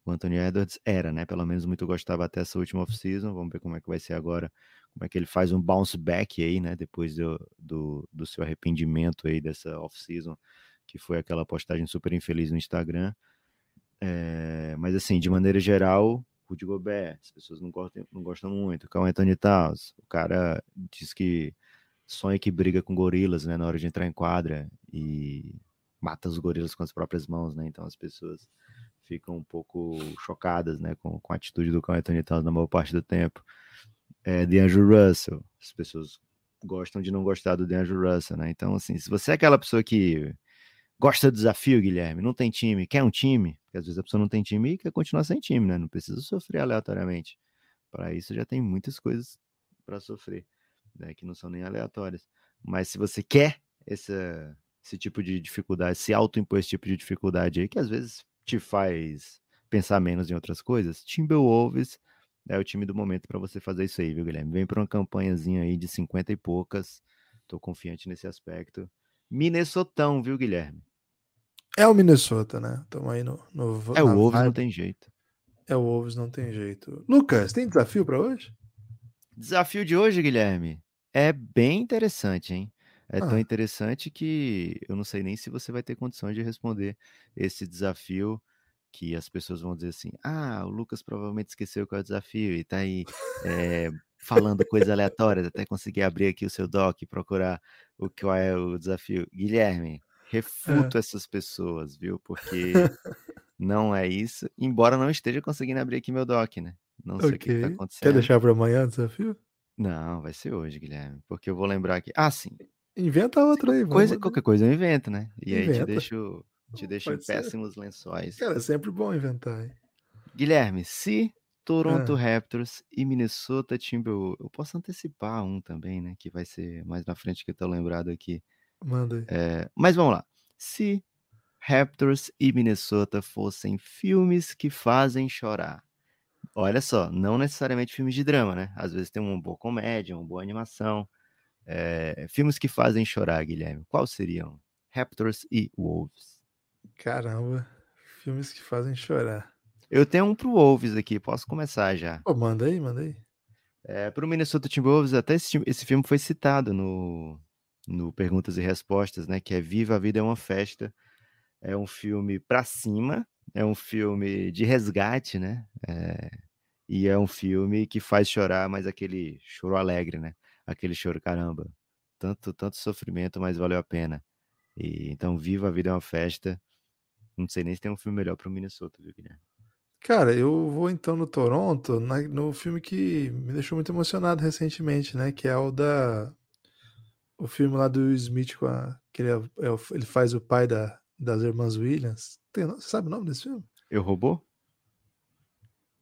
O Anthony Edwards era, né? Pelo menos muito gostável até essa última off-season. Vamos ver como é que vai ser agora. Como é que ele faz um bounce back aí, né? Depois do, do, do seu arrependimento aí dessa off-season, que foi aquela postagem super infeliz no Instagram. É, mas assim, de maneira geral, Rudy Gobert, as pessoas não gostam, não gostam muito. O Anthony Towns, o cara diz que sonha que briga com gorilas, né? Na hora de entrar em quadra. E mata os gorilas com as próprias mãos, né? Então as pessoas ficam um pouco chocadas, né, com, com a atitude do Carl Anthony Towns na maior parte do tempo. É, DeAndre Russell. As pessoas gostam de não gostar do DeAndre Russell, né? Então, assim, se você é aquela pessoa que gosta do desafio, Guilherme, não tem time, quer um time, porque às vezes a pessoa não tem time e quer continuar sem time, né? Não precisa sofrer aleatoriamente. Para isso já tem muitas coisas para sofrer, né? Que não são nem aleatórias. Mas se você quer essa, esse tipo de dificuldade, se autoimpor esse tipo de dificuldade aí, que às vezes te faz pensar menos em outras coisas, Timberwolves é o time do momento para você fazer isso aí, viu, Guilherme? Vem para uma campanhazinha aí de 50 e poucas. Tô confiante nesse aspecto. Minnesotão, viu, Guilherme? É o Minnesota, né? Estamos aí no, no É o Wolves, não tem jeito. É o Wolves, não tem jeito. Lucas, tem desafio para hoje? Desafio de hoje, Guilherme, é bem interessante, hein? É ah. tão interessante que eu não sei nem se você vai ter condições de responder esse desafio que as pessoas vão dizer assim: ah, o Lucas provavelmente esqueceu qual é o desafio e tá aí é, falando coisas aleatórias até conseguir abrir aqui o seu doc e procurar o qual é o desafio. Guilherme, refuto é. essas pessoas, viu? Porque não é isso, embora não esteja conseguindo abrir aqui meu doc, né? Não sei okay. o que tá acontecendo. Quer deixar para amanhã o desafio? Não, vai ser hoje, Guilherme, porque eu vou lembrar aqui. Ah, sim. Inventa outro aí, coisa, Qualquer coisa eu invento, né? E Inventa. aí te deixo te deixa em péssimos lençóis. Cara, é sempre bom inventar. Hein? Guilherme, se Toronto ah. Raptors e Minnesota Timberwolves, eu posso antecipar um também, né? Que vai ser mais na frente que eu tô lembrado aqui. Manda aí. É, mas vamos lá. Se Raptors e Minnesota fossem filmes que fazem chorar. Olha só, não necessariamente filmes de drama, né? Às vezes tem uma boa comédia, uma boa animação. É, filmes que fazem chorar, Guilherme. Quais seriam? Raptors e Wolves. Caramba, filmes que fazem chorar. Eu tenho um pro Wolves aqui, posso começar já. Pô, manda aí, manda aí. É, pro Minnesota Timberwolves, até esse, esse filme foi citado no, no Perguntas e Respostas, né? Que é Viva a Vida é uma Festa. É um filme pra cima, é um filme de resgate, né? É, e é um filme que faz chorar, mas aquele choro alegre, né? Aquele choro, caramba, tanto, tanto sofrimento, mas valeu a pena. E, então, Viva a Vida é uma Festa. Não sei nem se tem um filme melhor para o Minnesota, viu, Guilherme? Cara, eu vou então no Toronto, na, no filme que me deixou muito emocionado recentemente, né? Que é o da. O filme lá do Will Smith com a. Que ele, é, é, ele faz o pai da, das irmãs Williams. Tem, você sabe o nome desse filme? Eu roubou?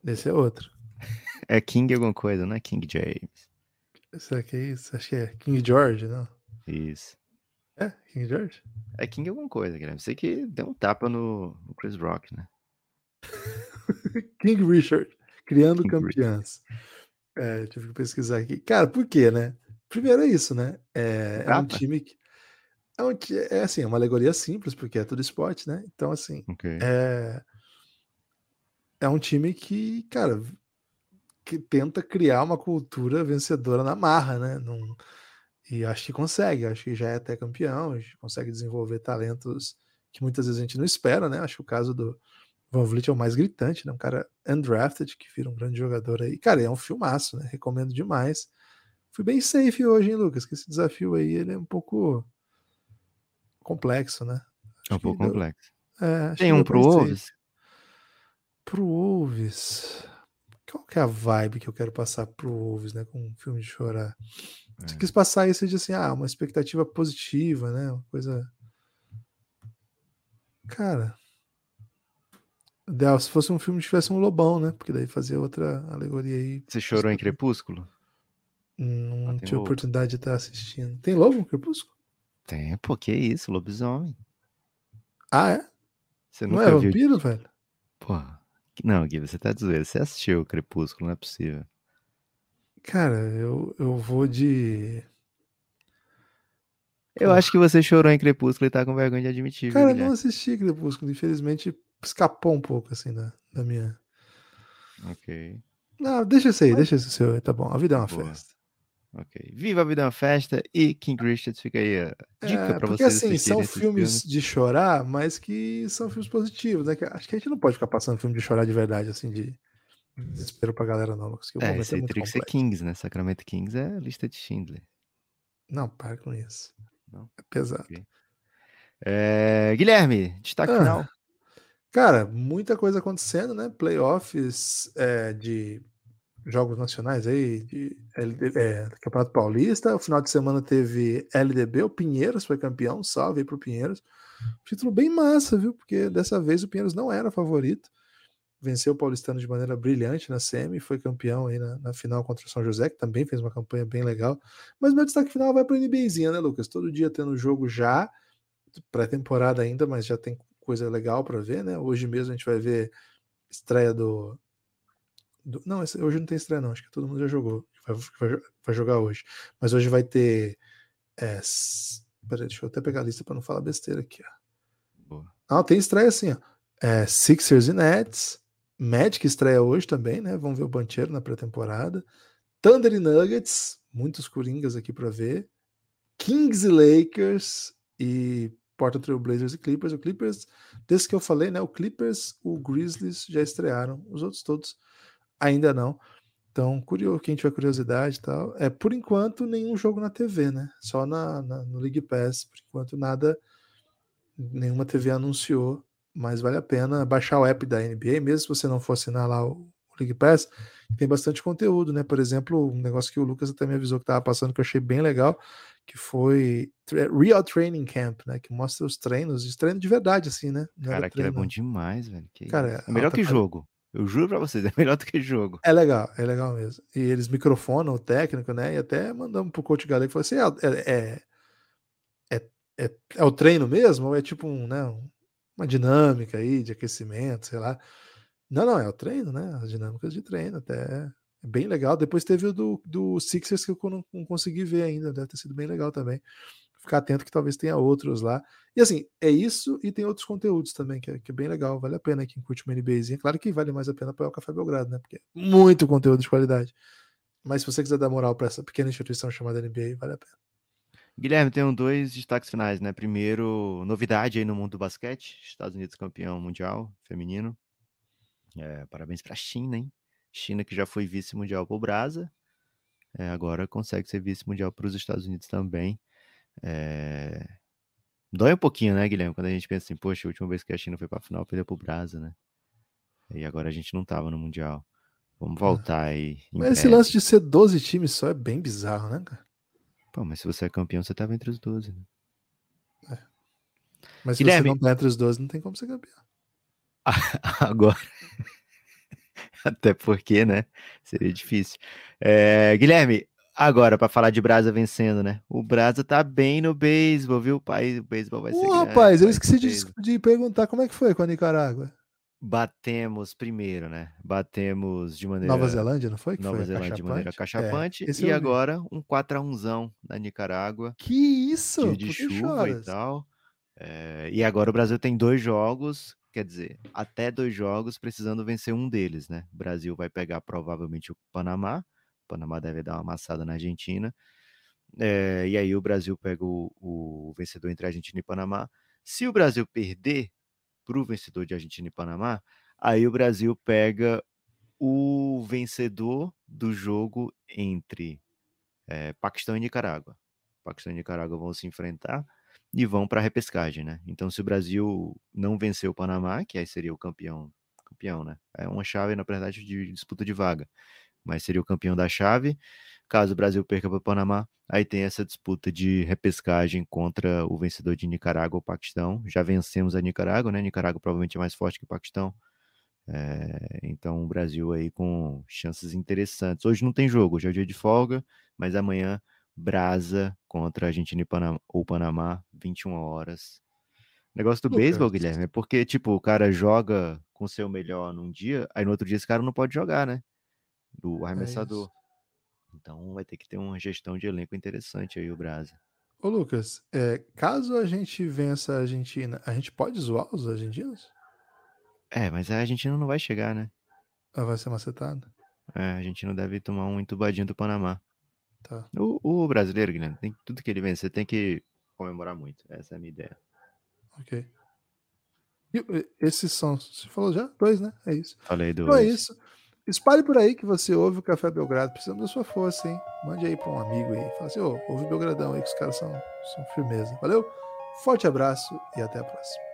Esse é outro. *laughs* é King alguma coisa, não é King James. Será que é isso? Acho que é King George, não? Isso. É, King George? É King alguma coisa, Guilherme. Sei que deu um tapa no, no Chris Rock, né? *laughs* King Richard, criando King campeãs. É, tive que pesquisar aqui. Cara, por quê, né? Primeiro é isso, né? É, é um time que. É, um, é assim, é uma alegoria simples, porque é tudo esporte, né? Então, assim. Okay. É, é um time que, cara, que tenta criar uma cultura vencedora na marra, né? Num, e acho que consegue, acho que já é até campeão, consegue desenvolver talentos que muitas vezes a gente não espera, né? Acho que o caso do Van Vliet é o mais gritante, né? Um cara undrafted que vira um grande jogador aí. Cara, é um filmaço, né? Recomendo demais. Fui bem safe hoje, hein, Lucas? Que esse desafio aí ele é um pouco complexo, né? Acho é um pouco deu... complexo. É, Tem um pro Wolves? Pro Wolves. Qual que é a vibe que eu quero passar pro Wolves, né? Com um filme de chorar. Você é. quis passar isso de assim, ah, uma expectativa positiva, né? Uma coisa. Cara. Se fosse um filme que tivesse um lobão, né? Porque daí fazia outra alegoria aí. Você chorou em Crepúsculo? Não, ah, tive lobo. oportunidade de estar assistindo. Tem lobo em Crepúsculo? Tem, pô, que isso, lobisomem. Ah, é? Você não é vampiro, velho? Pô, não, Gui, você tá dizendo, você assistiu o Crepúsculo, não é possível. Cara, eu, eu vou de. Eu acho que você chorou em Crepúsculo e tá com vergonha de admitir. Cara, eu não assisti Crepúsculo, infelizmente escapou um pouco assim da, da minha. Ok. Não, deixa isso aí, deixa isso aí, tá bom. A vida é uma Boa. festa. Ok. Viva a vida é uma festa e King Richards fica aí a dica é, pra porque, vocês. Porque assim, são filmes, filmes, de chorar, mas que são filmes positivos, né? Acho que a gente não pode ficar passando filme de chorar de verdade, assim, de desespero pra galera, não, Lucas. Que o é, esse é teria que ser Kings, né? Sacramento Kings é a lista de Schindler. Não, para com isso. Não. É pesado. Okay. É, Guilherme, destaque ah, final. Cara, muita coisa acontecendo, né? Playoffs é, de jogos nacionais aí, de LD, é, Campeonato Paulista. O final de semana teve LDB, o Pinheiros foi campeão, salve aí pro Pinheiros. Título bem massa, viu? Porque dessa vez o Pinheiros não era favorito. Venceu o Paulistano de maneira brilhante na semi, foi campeão aí na, na final contra o São José, que também fez uma campanha bem legal. Mas meu destaque final vai para o NBAzinha, né, Lucas? Todo dia tendo jogo já, pré-temporada ainda, mas já tem coisa legal para ver, né? Hoje mesmo a gente vai ver estreia do, do, não, esse, hoje não tem estreia, não. Acho que todo mundo já jogou. Vai, vai, vai jogar hoje. Mas hoje vai ter. É, peraí, deixa eu até pegar a lista para não falar besteira aqui. Ó. Ah, tem estreia assim, ó. É, Sixers e Nets. Magic estreia hoje também, né? Vamos ver o Bancheiro na pré-temporada. Thunder e Nuggets, muitos coringas aqui para ver. Kings e Lakers e Porta Trail Blazers e Clippers. O Clippers, desse que eu falei, né? O Clippers, o Grizzlies já estrearam. Os outros todos Ainda não. Então, curioso, quem tiver curiosidade e tal. É, por enquanto, nenhum jogo na TV, né? Só na, na, no League Pass. Por enquanto, nada, nenhuma TV anunciou, mas vale a pena baixar o app da NBA, mesmo se você não for assinar lá o, League Pass, tem bastante conteúdo, né? Por exemplo, um negócio que o Lucas até me avisou que estava passando, que eu achei bem legal, que foi Real Training Camp, né? Que mostra os treinos, os treinos de verdade, assim, né? Não Cara, aquilo é bom demais, velho. Que Cara, é melhor que jogo. Eu juro pra vocês, *laughs* é melhor do que jogo. É legal, é legal mesmo. E eles microfonam o técnico, né? E até mandamos pro coach Galego e falou assim: é, é, é, é, é o treino mesmo? Ou é tipo um, né, uma dinâmica aí de aquecimento, sei lá. Não, não, é o treino, né? As dinâmicas de treino, até é bem legal. Depois teve o do, do Sixers que eu não, não consegui ver ainda, deve ter sido bem legal também ficar atento que talvez tenha outros lá. E assim, é isso e tem outros conteúdos também, que é, que é bem legal, vale a pena quem curte uma NBAzinha. Claro que vale mais a pena apoiar o Café Belgrado, né? Porque é muito conteúdo de qualidade. Mas se você quiser dar moral para essa pequena instituição chamada NBA, vale a pena. Guilherme, tem dois destaques finais, né? Primeiro, novidade aí no mundo do basquete, Estados Unidos campeão mundial feminino. É, parabéns para a China, hein? China que já foi vice-mundial para o Brasa, é, agora consegue ser vice-mundial para os Estados Unidos também. É... Dói um pouquinho, né, Guilherme? Quando a gente pensa assim, poxa, a última vez que a China foi pra final, perdeu pro Brasa, né? E agora a gente não tava no Mundial. Vamos é. voltar aí. Mas esse lance de ser 12 times só é bem bizarro, né, cara? Pô, mas se você é campeão, você tava entre os 12, né? É. Mas se Guilherme... você não tá entre os 12, não tem como ser campeão. *laughs* agora. Até porque, né? Seria difícil. É, Guilherme, Agora, para falar de Brasa vencendo, né? O Brasa tá bem no beisebol, viu? O país, o beisebol vai ser. Uh, rapaz, eu esqueci de, de, perguntar como é que foi com a Nicarágua. Batemos primeiro, né? Batemos de maneira. Nova Zelândia, não foi? Que Nova foi Zelândia de maneira cachapante. É, e agora um 4x1 na Nicarágua. Que isso? De chuva e tal. É, e agora o Brasil tem dois jogos, quer dizer, até dois jogos, precisando vencer um deles, né? O Brasil vai pegar provavelmente o Panamá Panamá deve dar uma amassada na Argentina. É, e aí o Brasil pega o, o, vencedor entre Argentina e Panamá. Se o Brasil perder para o vencedor de Argentina e Panamá, aí o Brasil pega o vencedor do jogo entre é, Paquistão e Nicarágua. Paquistão e Nicarágua vão se enfrentar e vão para a repescagem, né? Então, se o Brasil não vencer o Panamá, que aí seria o campeão, campeão, né? É uma chave, na verdade, de disputa de vaga mas seria o campeão da chave. Caso o Brasil perca para o Panamá, aí tem essa disputa de repescagem contra o vencedor de Nicarágua ou Paquistão. Já vencemos a Nicarágua, né? Nicarágua provavelmente é mais forte que o Paquistão. É, então o Brasil aí com chances interessantes. Hoje não tem jogo, hoje é o dia de folga, mas amanhã Brasa contra a Argentina e Panamá, ou Panamá, 21 horas. Negócio do beisebol, Guilherme, é porque, tipo, o cara joga com o seu melhor num dia, aí no outro dia esse cara não pode jogar, né? do é arremessador. Então vai ter que ter uma gestão de elenco interessante aí o Brasa. Ô Lucas, é, caso a gente vença a Argentina, a gente pode zoar os argentinos? É, mas a Argentina não vai chegar, né? Ela vai ser macetada? É, a Argentina deve tomar um entubadinho do Panamá. Tá. O, o brasileiro, Guilherme, tem, tudo que ele vencer tem que comemorar muito. Essa é a minha ideia. Ok. E esses são, você falou já? Dois, né? É isso. Falei dois. Então é isso. Espalhe por aí que você ouve o Café Belgrado. Precisamos da sua força, hein? Mande aí para um amigo aí. Fala assim, ô, ouve Belgradão aí que os caras são, são firmeza. Valeu? Forte abraço e até a próxima.